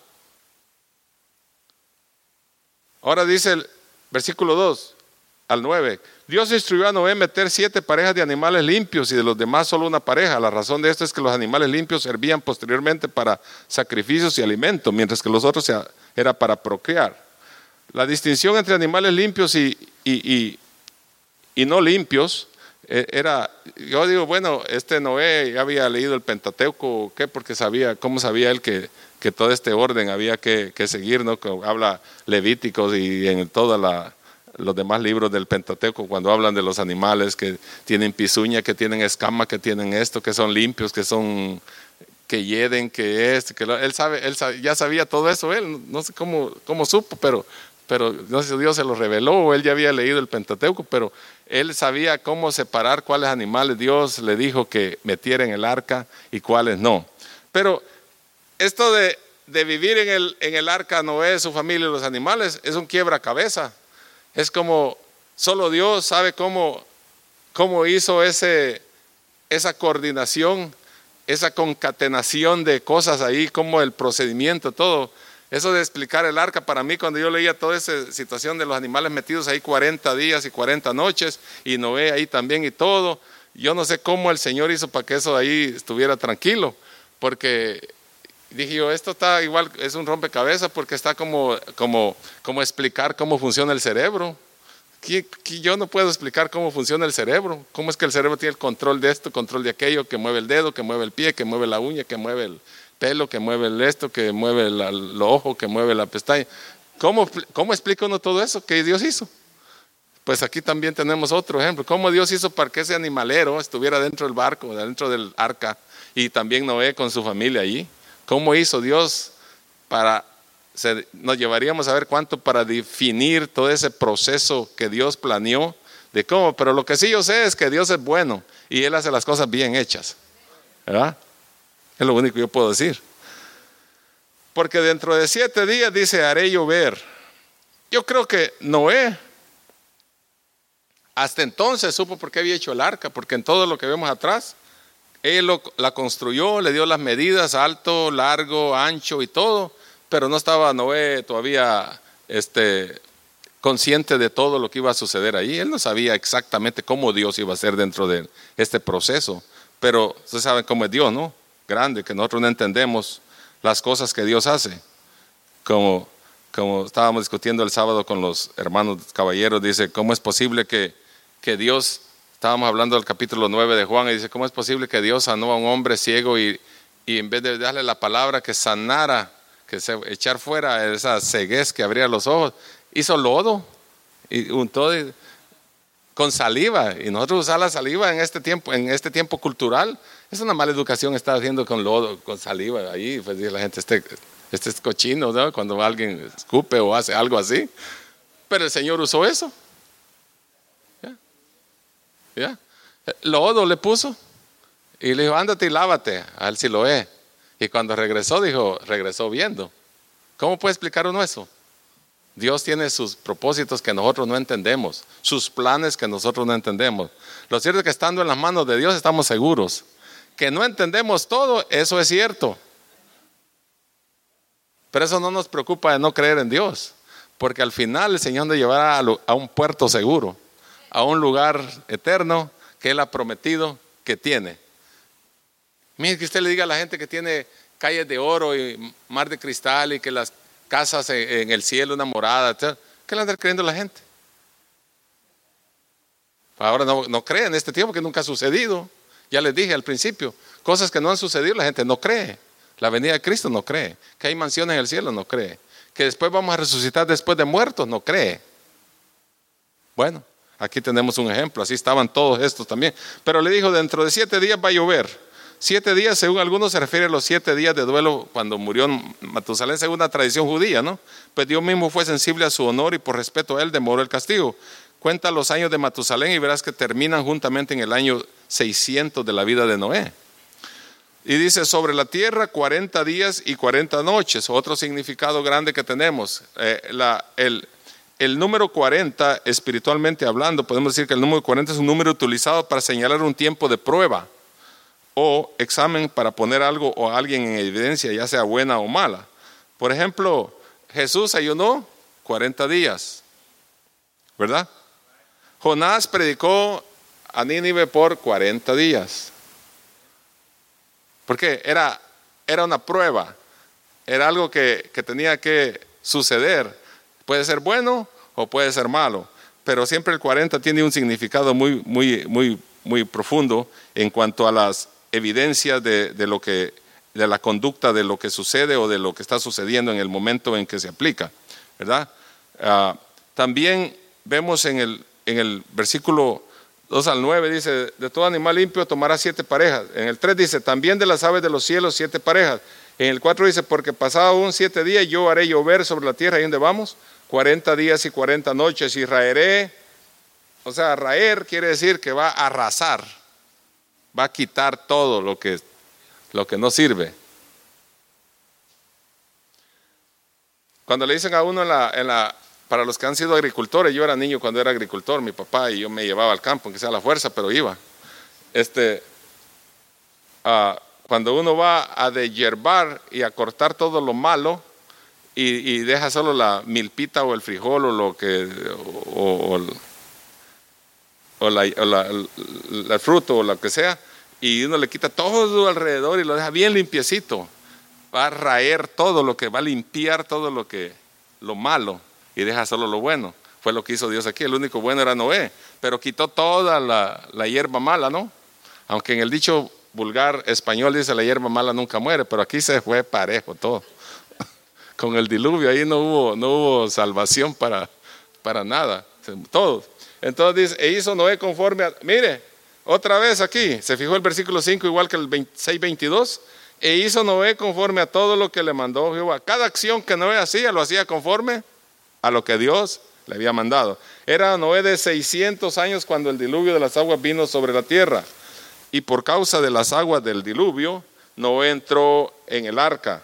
Ahora dice el versículo 2 al 9. Dios instruyó a Noé meter siete parejas de animales limpios y de los demás solo una pareja. La razón de esto es que los animales limpios servían posteriormente para sacrificios y alimentos, mientras que los otros era para procrear. La distinción entre animales limpios y, y, y no limpios era, yo digo, bueno, este Noé ya había leído el Pentateuco, ¿qué? Porque sabía, ¿cómo sabía él que, que todo este orden había que, seguir, ¿no? Que habla Levíticos y en todos los demás libros del Pentateuco, cuando hablan de los animales que tienen pisuña, que tienen escama, que tienen esto, que son limpios, que son que yeden, que es, que él sabe, él ya sabía todo eso, él no sé cómo, cómo supo, pero, pero no sé si Dios se lo reveló o él ya había leído el Pentateuco, pero él sabía cómo separar cuáles animales Dios le dijo que metiera en el arca y cuáles no. Pero esto de, vivir en el, en el arca Noé, su familia y los animales es un quiebra cabeza. Es como solo Dios sabe cómo, cómo hizo ese, esa coordinación, esa concatenación de cosas ahí, como el procedimiento, todo. Eso de explicar el arca, para mí cuando yo leía toda esa situación de los animales metidos ahí 40 días y 40 noches, y Noé ahí también y todo, yo no sé cómo el Señor hizo para que eso ahí estuviera tranquilo, porque dije yo, esto está igual, es un rompecabezas porque está como, como, como explicar cómo funciona el cerebro. Yo no puedo explicar cómo funciona el cerebro. ¿Cómo es que el cerebro tiene el control de esto, control de aquello, que mueve el dedo, que mueve el pie, que mueve la uña, que mueve el pelo, que mueve el esto, que mueve el, ojo, que mueve la pestaña? ¿Cómo, ¿Cómo explica uno todo eso que Dios hizo? Pues aquí también tenemos otro ejemplo. ¿Cómo Dios hizo para que ese animalero estuviera dentro del barco, dentro del arca, y también Noé con su familia allí? ¿Cómo hizo Dios para... nos llevaríamos a ver cuánto para definir todo ese proceso que Dios planeó de cómo, pero lo que sí yo sé es que Dios es bueno y Él hace las cosas bien hechas. ¿Verdad? Es lo único que yo puedo decir. Porque dentro de siete días dice, haré llover. Yo creo que Noé hasta entonces supo por qué había hecho el arca, porque en todo lo que vemos atrás, él la construyó, le dio las medidas, alto, largo, ancho y todo, pero no estaba Noé todavía este, consciente de todo lo que iba a suceder ahí. Él no sabía exactamente cómo Dios iba a ser dentro de este proceso, pero ustedes saben cómo es Dios, ¿no? Grande, que nosotros no entendemos las cosas que Dios hace. Como, como estábamos discutiendo el sábado con los hermanos caballeros, dice, ¿cómo es posible que que Dios, estábamos hablando del capítulo 9 de Juan, y dice, ¿cómo es posible que Dios sanó a un hombre ciego y, en vez de darle la palabra que sanara, que se, echar fuera esa ceguez que abría los ojos, hizo lodo y untó con saliva y nosotros usar la saliva en este tiempo en este tiempo cultural es una mala educación estar haciendo con lodo con saliva ahí pues la gente este este es cochino ¿no? cuando alguien escupe o hace algo así pero el Señor usó eso ¿Ya? Lodo le puso. Y le dijo, ándate y lávate al Siloé. Y cuando regresó, dijo, regresó viendo. ¿Cómo puede explicar uno eso? Dios tiene sus propósitos que nosotros no entendemos, sus planes que nosotros no entendemos. Lo cierto es que estando en las manos de Dios estamos seguros. Que no entendemos todo, eso es cierto. Pero eso no nos preocupa de no creer en Dios, porque al final el Señor nos llevará a un puerto seguro a un lugar eterno que Él ha prometido que tiene. Mire que usted le diga a la gente que tiene calles de oro y mar de cristal y que las casas en el cielo, una morada, ¿qué le anda creyendo la gente? Ahora no, no cree en este tiempo que nunca ha sucedido. Ya les dije al principio, cosas que no han sucedido, la gente no cree. La venida de Cristo no cree. Que hay mansiones en el cielo, no cree. Que después vamos a resucitar después de muertos, no cree. Bueno, Aquí tenemos un ejemplo, así estaban todos estos también. Pero le dijo, dentro de siete días va a llover. Siete días, según algunos, se refiere a los siete días de duelo cuando murió Matusalén, según la tradición judía, ¿no? Pues Dios mismo fue sensible a su honor y por respeto a él demoró el castigo. Cuenta los años de Matusalén y verás que terminan juntamente en el año 600 de la vida de Noé. Y dice, sobre la tierra 40 días y 40 noches, otro significado grande que tenemos. Eh, el, el número 40, espiritualmente hablando, podemos decir que el número 40 es un número utilizado para señalar un tiempo de prueba o examen para poner algo o alguien en evidencia, ya sea buena o mala. Por ejemplo, Jesús ayunó 40 días, ¿verdad? Jonás predicó a por 40 días. ¿Por qué? Era, era una prueba, era algo que, que tenía que suceder. Puede ser bueno o puede ser malo, pero siempre el 40 tiene un significado muy, muy, muy, muy profundo en cuanto a las evidencias de, lo que, de la conducta de lo que sucede o de lo que está sucediendo en el momento en que se aplica, ¿verdad? Ah, también vemos en el, en el versículo 2 al 9 dice, de todo animal limpio tomará siete parejas. En el 3 dice, también de las aves de los cielos siete parejas. En el 4 dice, porque pasado aún siete días yo haré llover sobre la tierra. ¿Y dónde vamos? 40 días y 40 noches y raeré. O sea, raer quiere decir que va a arrasar, va a quitar todo lo que, lo que no sirve. Cuando le dicen a uno en la, para los que han sido agricultores, yo era niño cuando era agricultor, mi papá y yo me llevaba al campo, aunque sea a la fuerza, pero iba. Este, uh, cuando uno va a dehiervar y a cortar todo lo malo y, deja solo la milpita o el frijol o lo que o, o, la, el fruto o lo que sea y uno le quita todo alrededor y lo deja bien limpiecito va a raer todo lo que va a limpiar todo lo que lo malo y deja solo lo bueno. Fue lo que hizo Dios aquí. El único bueno era Noé, pero quitó toda la, la hierba mala, ¿no? Aunque en el dicho vulgar español dice la hierba mala nunca muere, pero aquí se fue parejo todo. [LAUGHS] Con el diluvio ahí no hubo, no hubo salvación para, para nada, todo. Entonces dice, e hizo Noé conforme a, mire, otra vez aquí, se fijó el versículo 5 igual que el 6.22, e hizo Noé conforme a todo lo que le mandó Jehová. Cada acción que Noé hacía lo hacía conforme a lo que Dios le había mandado. Era Noé de 600 años cuando el diluvio de las aguas vino sobre la tierra. Y por causa de las aguas del diluvio, Noé entró en el arca.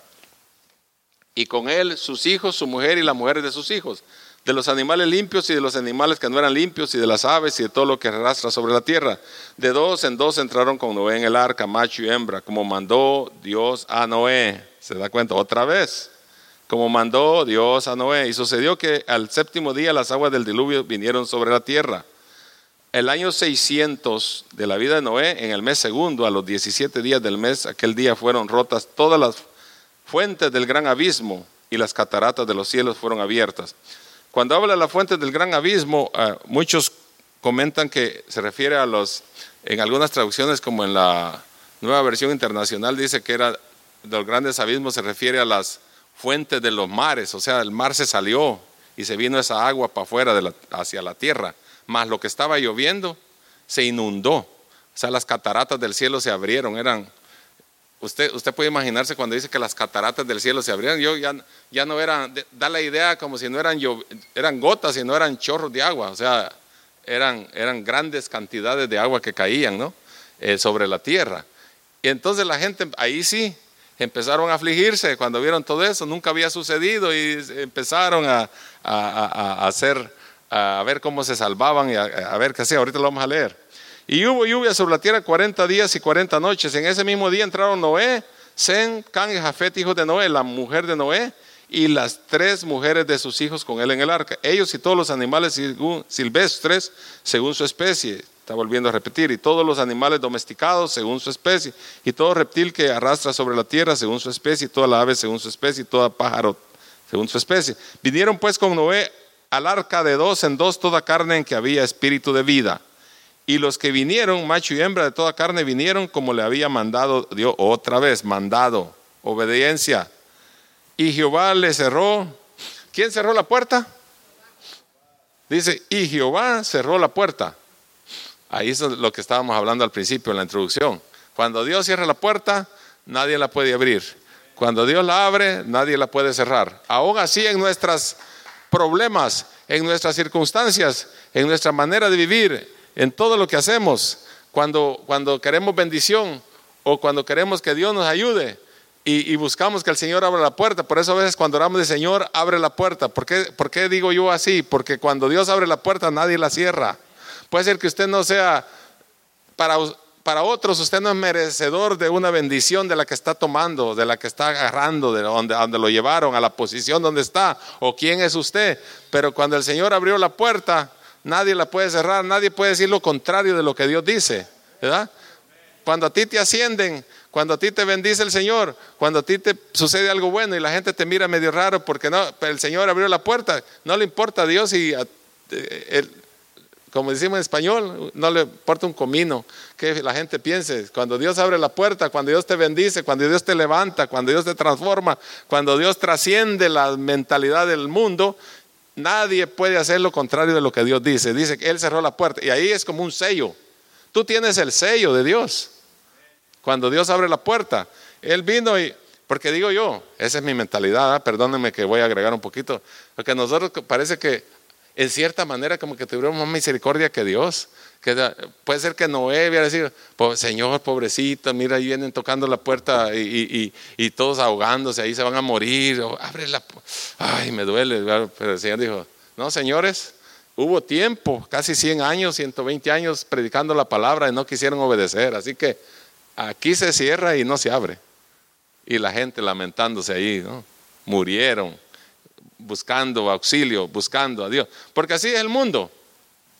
Y con él sus hijos, su mujer y la mujer de sus hijos. De los animales limpios y de los animales que no eran limpios y de las aves y de todo lo que arrastra sobre la tierra. De dos en dos entraron con Noé en el arca, macho y hembra, como mandó Dios a Noé. ¿Se da cuenta? Otra vez como mandó Dios a Noé. Y sucedió que al séptimo día las aguas del diluvio vinieron sobre la tierra. El año 600 de la vida de Noé, en el mes segundo, a los 17 días del mes, aquel día fueron rotas todas las fuentes del gran abismo y las cataratas de los cielos fueron abiertas. Cuando habla de la fuente del gran abismo, eh, muchos comentan que se refiere a los, en algunas traducciones como en la nueva versión internacional dice que era de los grandes abismos, se refiere a las fuentes de los mares, o sea, el mar se salió y se vino esa agua para afuera hacia la tierra, más lo que estaba lloviendo se inundó, o sea, las cataratas del cielo se abrieron, eran, usted, usted puede imaginarse cuando dice que las cataratas del cielo se abrieron, yo ya, ya no eran, da la idea como si no eran, eran gotas y no eran chorros de agua, o sea, eran, eran grandes cantidades de agua que caían, ¿no? Eh, sobre la tierra. Y entonces la gente ahí sí empezaron a afligirse cuando vieron todo eso, nunca había sucedido y empezaron a, hacer, a ver cómo se salvaban y a, ver qué hacía. Ahorita lo vamos a leer. Y hubo lluvia sobre la tierra 40 días y 40 noches. En ese mismo día entraron Noé, Zen, Can y Jafet, hijos de Noé, la mujer de Noé, y las tres mujeres de sus hijos con él en el arca. Ellos y todos los animales silvestres según su especie Está volviendo a repetir, y todos los animales domesticados según su especie, y todo reptil que arrastra sobre la tierra según su especie, y toda la ave según su especie, y toda pájaro según su especie. Vinieron pues con Noé al arca de dos en dos toda carne en que había espíritu de vida. Y los que vinieron, macho y hembra de toda carne, vinieron como le había mandado Dios, otra vez, mandado, obediencia. Y Jehová le cerró. ¿Quién cerró la puerta? Dice, y Jehová cerró la puerta. Ahí es lo que estábamos hablando al principio en la introducción. Cuando Dios cierra la puerta, nadie la puede abrir. Cuando Dios la abre, nadie la puede cerrar. Aún así, en nuestros problemas, en nuestras circunstancias, en nuestra manera de vivir, en todo lo que hacemos, cuando, cuando queremos bendición o cuando queremos que Dios nos ayude y, buscamos que el Señor abra la puerta, por eso a veces cuando oramos de Señor, abre la puerta. ¿Por qué, ¿Por qué digo yo así? Porque cuando Dios abre la puerta, nadie la cierra. Puede ser que usted no sea, para, para otros usted no es merecedor de una bendición de la que está tomando, de la que está agarrando, de donde, donde lo llevaron, a la posición donde está, o quién es usted. Pero cuando el Señor abrió la puerta, nadie la puede cerrar, nadie puede decir lo contrario de lo que Dios dice, ¿verdad? Cuando a ti te ascienden, cuando a ti te bendice el Señor, cuando a ti te sucede algo bueno y la gente te mira medio raro porque no, el Señor abrió la puerta, no le importa a Dios y eh, como decimos en español, no le importa un comino que la gente piense. Cuando Dios abre la puerta, cuando Dios te bendice, cuando Dios te levanta, cuando Dios te transforma, cuando Dios trasciende la mentalidad del mundo, nadie puede hacer lo contrario de lo que Dios dice. Dice que Él cerró la puerta y ahí es como un sello. Tú tienes el sello de Dios. Cuando Dios abre la puerta, Él vino y, porque digo yo, esa es mi mentalidad, perdónenme que voy a agregar un poquito, porque nosotros parece que en cierta manera como que tuvieron más misericordia que Dios. Puede ser que Noé viera decir, Señor, pobrecito, mira, ahí vienen tocando la puerta y, todos ahogándose, ahí se van a morir, abre la ay, me duele. Pero el Señor dijo, no, señores, hubo tiempo, casi 100 años, 120 años predicando la palabra y no quisieron obedecer, así que aquí se cierra y no se abre. Y la gente lamentándose ahí, ¿no? Murieron buscando auxilio, buscando a Dios. Porque así es el mundo.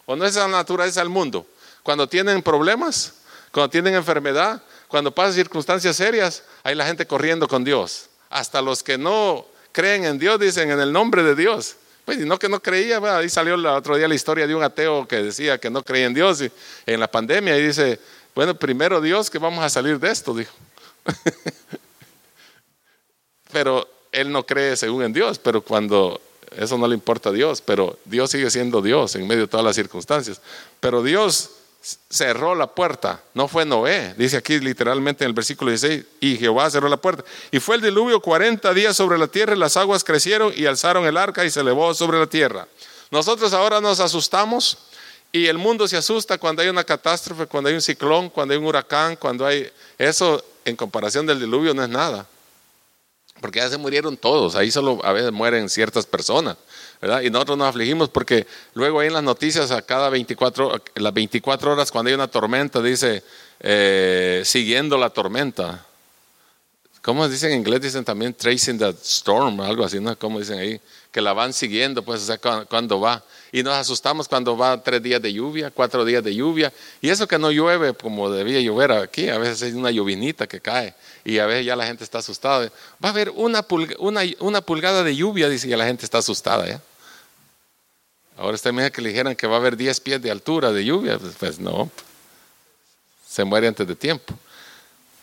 ¿O no es la naturaleza del mundo? Cuando tienen problemas, cuando tienen enfermedad, cuando pasan circunstancias serias, hay la gente corriendo con Dios. Hasta los que no creen en Dios dicen en el nombre de Dios. Pues y no que no creía, ahí salió el otro día la historia de un ateo que decía que no creía en Dios y, en la pandemia y dice, bueno, primero Dios que vamos a salir de esto, dijo. [LAUGHS] pero él no cree según en Dios, pero cuando eso no le importa a Dios, pero Dios sigue siendo Dios en medio de todas las circunstancias. Pero Dios cerró la puerta, no fue Noé, dice aquí literalmente en el versículo 16, y Jehová cerró la puerta. Y fue el diluvio 40 días sobre la tierra y las aguas crecieron y alzaron el arca y se elevó sobre la tierra. Nosotros ahora nos asustamos y el mundo se asusta cuando hay una catástrofe, cuando hay un ciclón, cuando hay un huracán, cuando hay... Eso en comparación del diluvio no es nada. Porque ya se murieron todos, ahí solo a veces mueren ciertas personas. Y nosotros nos afligimos porque luego ahí en las noticias a cada 24, las 24 horas cuando hay una tormenta dice, eh, siguiendo la tormenta. ¿Cómo dicen en inglés? Dicen también tracing the storm, algo así, ¿no? ¿Cómo dicen ahí? Que la van siguiendo, pues, o sea, cuando, va. Y nos asustamos cuando va tres días de lluvia, cuatro días de lluvia. Y eso que no llueve como debía llover aquí, a veces hay una llovinita que cae. Y a veces ya la gente está asustada. Va a haber una, pulgada de lluvia, dice, y la gente está asustada, ¿ya? Ahora está imagina que le dijeran que va a haber 10 pies de altura de lluvia, pues, pues, no, se muere antes de tiempo.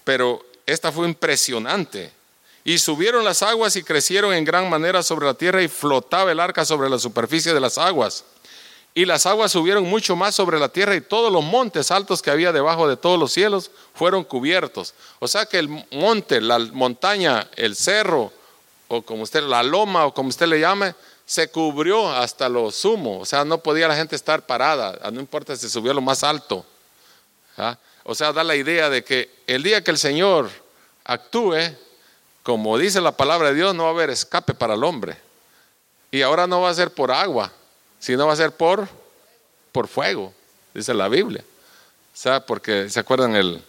Pero esta fue impresionante. Y subieron las aguas y crecieron en gran manera sobre la tierra y flotaba el arca sobre la superficie de las aguas. Y las aguas subieron mucho más sobre la tierra y todos los montes altos que había debajo de todos los cielos fueron cubiertos. O sea que el monte, la montaña, el cerro, o como usted, la loma, o como usted le llame, se cubrió hasta lo sumo, o sea, no podía la gente estar parada, no importa si subió lo más alto. ¿ah? O sea, da la idea de que el día que el Señor actúe, como dice la palabra de Dios, no va a haber escape para el hombre. Y ahora no va a ser por agua, sino va a ser por, por fuego, dice la Biblia. O sea, porque se acuerdan el,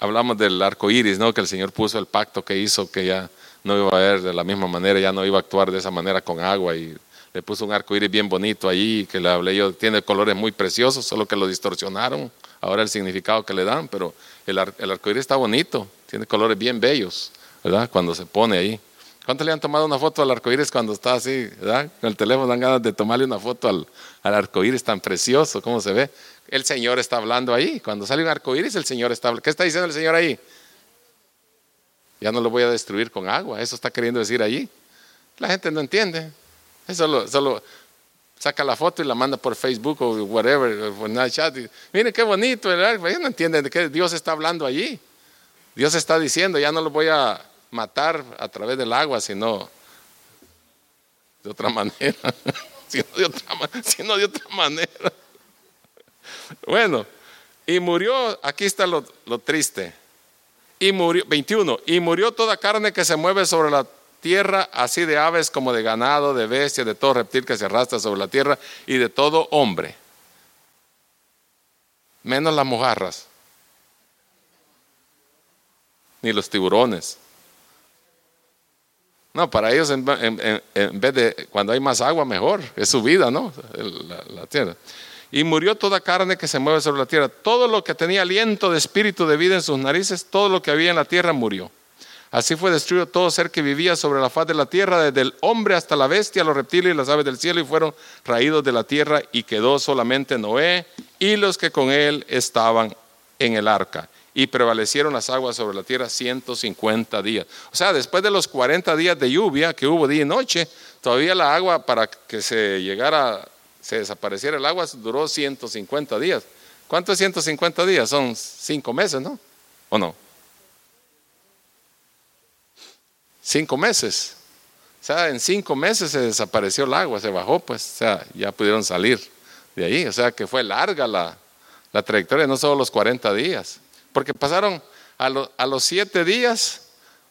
hablamos del arco iris, ¿no? Que el Señor puso el pacto que hizo que ya no iba a ver de la misma manera, ya no iba a actuar de esa manera con agua y le puso un arco iris bien bonito allí, que le hablé yo, tiene colores muy preciosos, solo que lo distorsionaron, ahora el significado que le dan, pero el, el arco iris está bonito, tiene colores bien bellos, ¿verdad? Cuando se pone ahí. ¿Cuántos le han tomado una foto al arco iris cuando está así, ¿verdad? Con el teléfono dan ganas de tomarle una foto al, al arco iris tan precioso, ¿cómo se ve? El Señor está hablando ahí. Cuando sale un arco iris, el Señor está hablando. ¿Qué está diciendo el Señor ahí? Ya no lo voy a destruir con agua. Eso está queriendo decir allí. La gente no entiende. Eso solo, saca la foto y la manda por Facebook o whatever, por chat. Miren qué bonito. Ellos no entienden de qué Dios está hablando allí. Dios está diciendo, ya no lo voy a matar a través del agua, sino de otra [LAUGHS] manera. sino, de otra, sino de otra manera. [LAUGHS] Bueno, y murió, aquí está lo triste y murió, 21, y murió toda carne que se mueve sobre la tierra, así de aves como de ganado, de bestia, de todo reptil que se arrastra sobre la tierra y de todo hombre, menos las mojarras, ni los tiburones. No, para ellos en, vez de cuando hay más agua, mejor, es su vida, ¿no? la tierra y murió toda carne que se mueve sobre la tierra. Todo lo que tenía aliento de espíritu de vida en sus narices, todo lo que había en la tierra murió. Así fue destruido todo ser que vivía sobre la faz de la tierra, desde el hombre hasta la bestia, los reptiles y las aves del cielo, y fueron raídos de la tierra, y quedó solamente Noé y los que con él estaban en el arca. Y prevalecieron las aguas sobre la tierra 150 días. O sea, después de los 40 días de lluvia que hubo día y noche, todavía la agua para que se llegara se desapareciera el agua, duró 150 días. ¿Cuánto es 150 días? Son cinco meses, ¿no? ¿O no? Cinco meses. O sea, en cinco meses se desapareció el agua, se bajó, pues, o sea, ya pudieron salir de ahí. O sea, que fue larga la, trayectoria, no solo los 40 días. Porque pasaron a, a los siete días,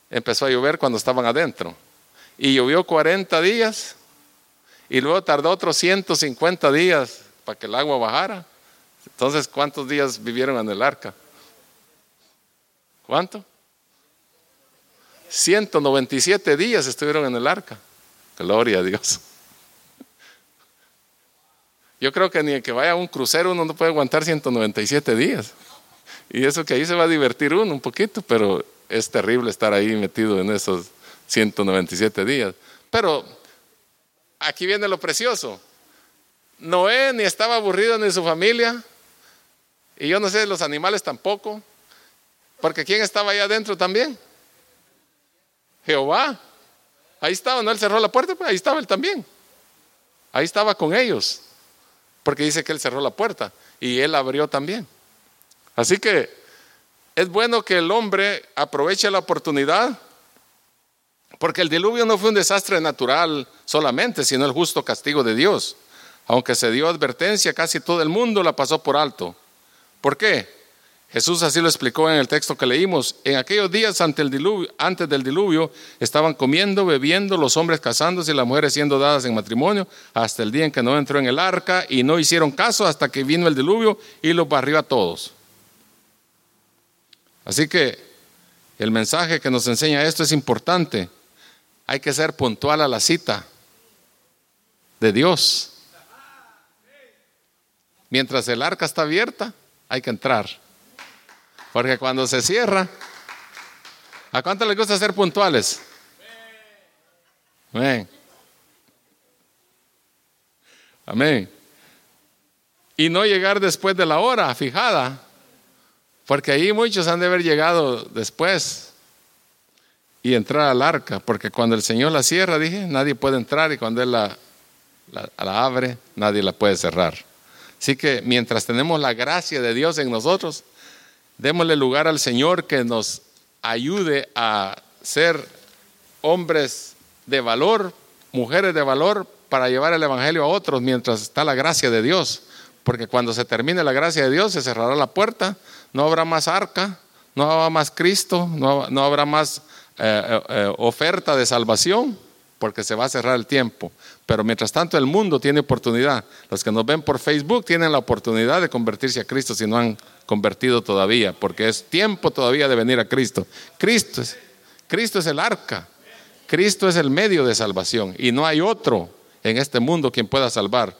empezó a llover cuando estaban adentro. Y llovió 40 días y luego tardó otros 150 días para que el agua bajara. Entonces, ¿cuántos días vivieron en el arca? ¿Cuánto? 197 días estuvieron en el arca. Gloria a Dios. Yo creo que ni el que vaya a un crucero uno no puede aguantar 197 días. Y eso que ahí se va a divertir uno un poquito, pero es terrible estar ahí metido en esos 197 días. Pero aquí viene lo precioso. Noé ni estaba aburrido ni su familia. Y yo no sé, los animales tampoco. Porque ¿quién estaba allá adentro también? Jehová. Ahí estaba, no él cerró la puerta, pues ahí estaba él también. Ahí estaba con ellos. Porque dice que él cerró la puerta y él abrió también. Así que es bueno que el hombre aproveche la oportunidad, porque el diluvio no fue un desastre natural solamente, sino el justo castigo de Dios. Aunque se dio advertencia, casi todo el mundo la pasó por alto. ¿Por qué? Jesús así lo explicó en el texto que leímos. En aquellos días antes del, diluvio, estaban comiendo, bebiendo, los hombres casándose y las mujeres siendo dadas en matrimonio, hasta el día en que no entró en el arca y no hicieron caso hasta que vino el diluvio y los barrió a todos. Así que el mensaje que nos enseña esto es importante. Hay que ser puntual a la cita de Dios. Mientras el arca está abierta, hay que entrar. Porque cuando se cierra, ¿a cuánto les gusta ser puntuales? Amén. Amén. Y no llegar después de la hora fijada, porque ahí muchos han de haber llegado después y entrar al arca, porque cuando el Señor la cierra, dije, nadie puede entrar y cuando Él la, la, abre, nadie la puede cerrar. Así que mientras tenemos la gracia de Dios en nosotros, démosle lugar al Señor que nos ayude a ser hombres de valor, mujeres de valor, para llevar el Evangelio a otros mientras está la gracia de Dios. Porque cuando se termine la gracia de Dios, se cerrará la puerta no habrá más arca, no habrá más Cristo, no, habrá más eh, eh, eh, oferta de salvación, porque se va a cerrar el tiempo. Pero mientras tanto el mundo tiene oportunidad. Los que nos ven por Facebook tienen la oportunidad de convertirse a Cristo si no han convertido todavía, porque es tiempo todavía de venir a Cristo. Cristo es, Cristo es el arca, Cristo es el medio de salvación y no hay otro en este mundo quien pueda salvar.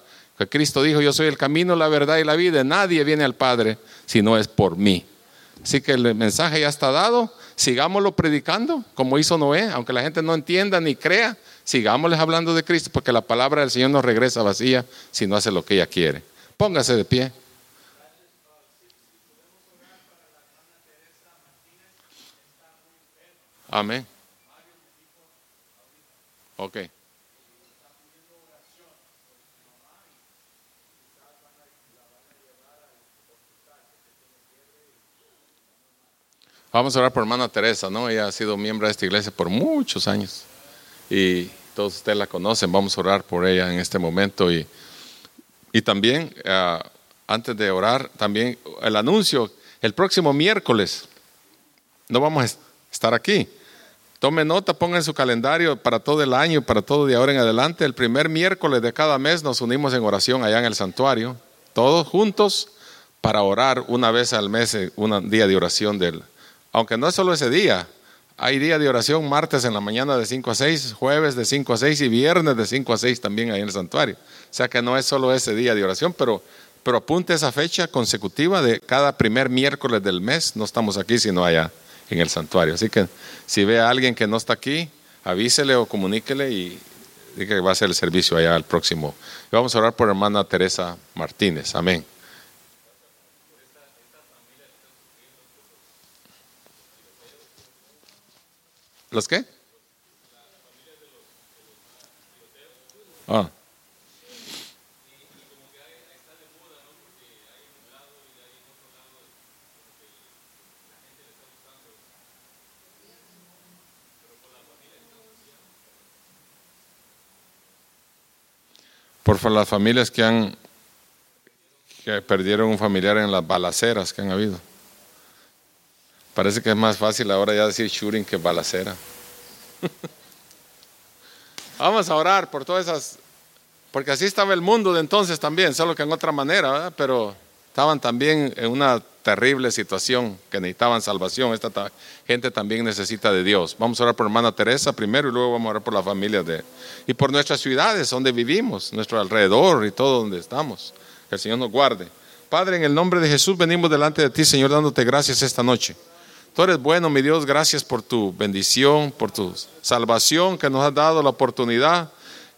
Cristo dijo, yo soy el camino, la verdad y la vida. Nadie viene al Padre si no es por mí. Así que el mensaje ya está dado. Sigámoslo predicando, como hizo Noé, aunque la gente no entienda ni crea, sigámosles hablando de Cristo, porque la palabra del Señor no regresa vacía si no hace lo que ella quiere. Póngase de pie. Amén. Ok. Vamos a orar por hermana Teresa, ¿no? Ella ha sido miembro de esta iglesia por muchos años y todos ustedes la conocen. Vamos a orar por ella en este momento y, y también, ah, antes de orar, también el anuncio, el próximo miércoles, no vamos a estar aquí. Tome nota, ponga en su calendario para todo el año, para todo de ahora en adelante. El primer miércoles de cada mes nos unimos en oración allá en el santuario, todos juntos para orar una vez al mes, un día de oración del aunque no es solo ese día. Hay día de oración martes en la mañana de 5 a 6, jueves de 5 a 6 y viernes de 5 a 6 también ahí en el santuario. O sea que no es solo ese día de oración, pero, pero apunte esa fecha consecutiva de cada primer miércoles del mes. No estamos aquí, sino allá en el santuario. Así que si ve a alguien que no está aquí, avísele o comuníquele y diga que va a ser el servicio allá el próximo. vamos a orar por hermana Teresa Martínez. Amén. ¿Los qué? Ah. Por las familias que han que perdieron un familiar en las balaceras que han habido. Parece que es más fácil ahora ya decir shooting que balacera. [LAUGHS] Vamos a orar por todas esas, porque así estaba el mundo de entonces también, solo que en otra manera, ¿verdad? pero estaban también en una terrible situación que necesitaban salvación. Esta gente también necesita de Dios. Vamos a orar por hermana Teresa primero y luego vamos a orar por la familia de y por nuestras ciudades donde vivimos, nuestro alrededor y todo donde estamos. Que el Señor nos guarde. Padre, en el nombre de Jesús venimos delante de ti, Señor, dándote gracias esta noche. Tú eres bueno, mi Dios, gracias por tu bendición, por tu salvación que nos has dado la oportunidad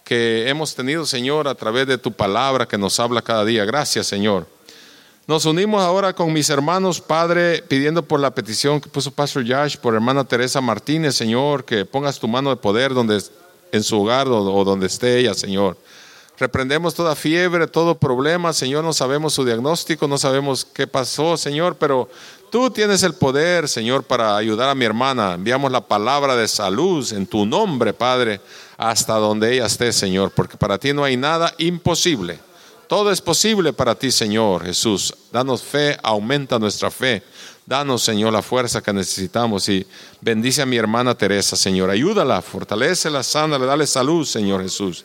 que hemos tenido, Señor, a través de tu palabra que nos habla cada día. Gracias, Señor. Nos unimos ahora con mis hermanos, Padre, pidiendo por la petición que puso Pastor Josh, por hermana Teresa Martínez, Señor, que pongas tu mano de poder donde, en su hogar o donde esté ella, Señor. Reprendemos toda fiebre, todo problema, Señor, no sabemos su diagnóstico, no sabemos qué pasó, Señor, pero tú tienes el poder, Señor, para ayudar a mi hermana. Enviamos la palabra de salud en tu nombre, Padre, hasta donde ella esté, Señor, porque para ti no hay nada imposible. Todo es posible para ti, Señor Jesús. Danos fe, aumenta nuestra fe. Danos, Señor, la fuerza que necesitamos y bendice a mi hermana Teresa, Señor. Ayúdala, fortalecela, sánala, dale salud, Señor Jesús.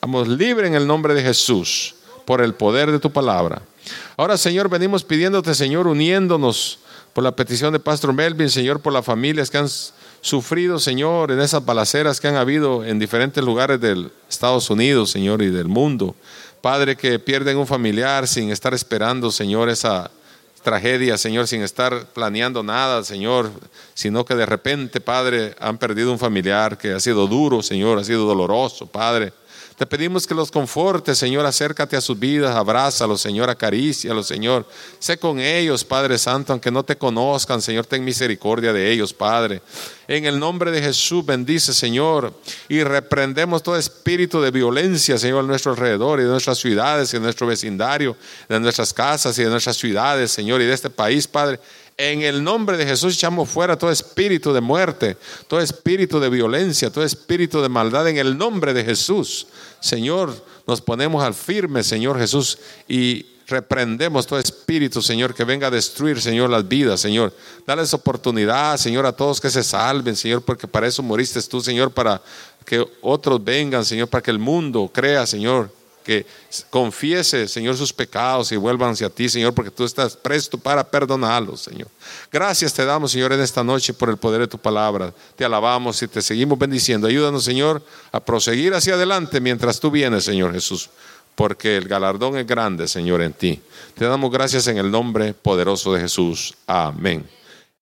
Vamos libre en el nombre de Jesús por el poder de tu palabra. Ahora, Señor, venimos pidiéndote, Señor, uniéndonos por la petición de Pastor Melvin, Señor, por las familias que han sufrido, Señor, en esas balaceras que han habido en diferentes lugares del Estados Unidos, Señor, y del mundo. Padre, que pierden un familiar sin estar esperando, Señor, esa tragedia, Señor, sin estar planeando nada, Señor, sino que de repente, Padre, han perdido un familiar que ha sido duro, Señor, ha sido doloroso, Padre. Te pedimos que los confortes, Señor, acércate a sus vidas, abrázalos, Señor, acarícialos, Señor. Sé con ellos, Padre Santo, aunque no te conozcan, Señor, ten misericordia de ellos, Padre. En el nombre de Jesús, bendice, Señor, y reprendemos todo espíritu de violencia, Señor, a nuestro alrededor y de nuestras ciudades y de nuestro vecindario, de nuestras casas y de nuestras ciudades, Señor, y de este país, Padre. En el nombre de Jesús echamos fuera todo espíritu de muerte, todo espíritu de violencia, todo espíritu de maldad en el nombre de Jesús. Señor, nos ponemos al firme, Señor Jesús, y reprendemos todo espíritu, Señor, que venga a destruir, Señor, las vidas, Señor. Dales oportunidad, Señor, a todos que se salven, Señor, porque para eso moriste tú, Señor, para que otros vengan, Señor, para que el mundo crea, Señor, que confiese, Señor, sus pecados y vuelvan hacia ti, Señor, porque tú estás presto para perdonarlos, Señor. Gracias te damos, Señor, en esta noche por el poder de tu palabra. Te alabamos y te seguimos bendiciendo. Ayúdanos, Señor, a proseguir hacia adelante mientras tú vienes, Señor Jesús, porque el galardón es grande, Señor, en ti. Te damos gracias en el nombre poderoso de Jesús. Amén.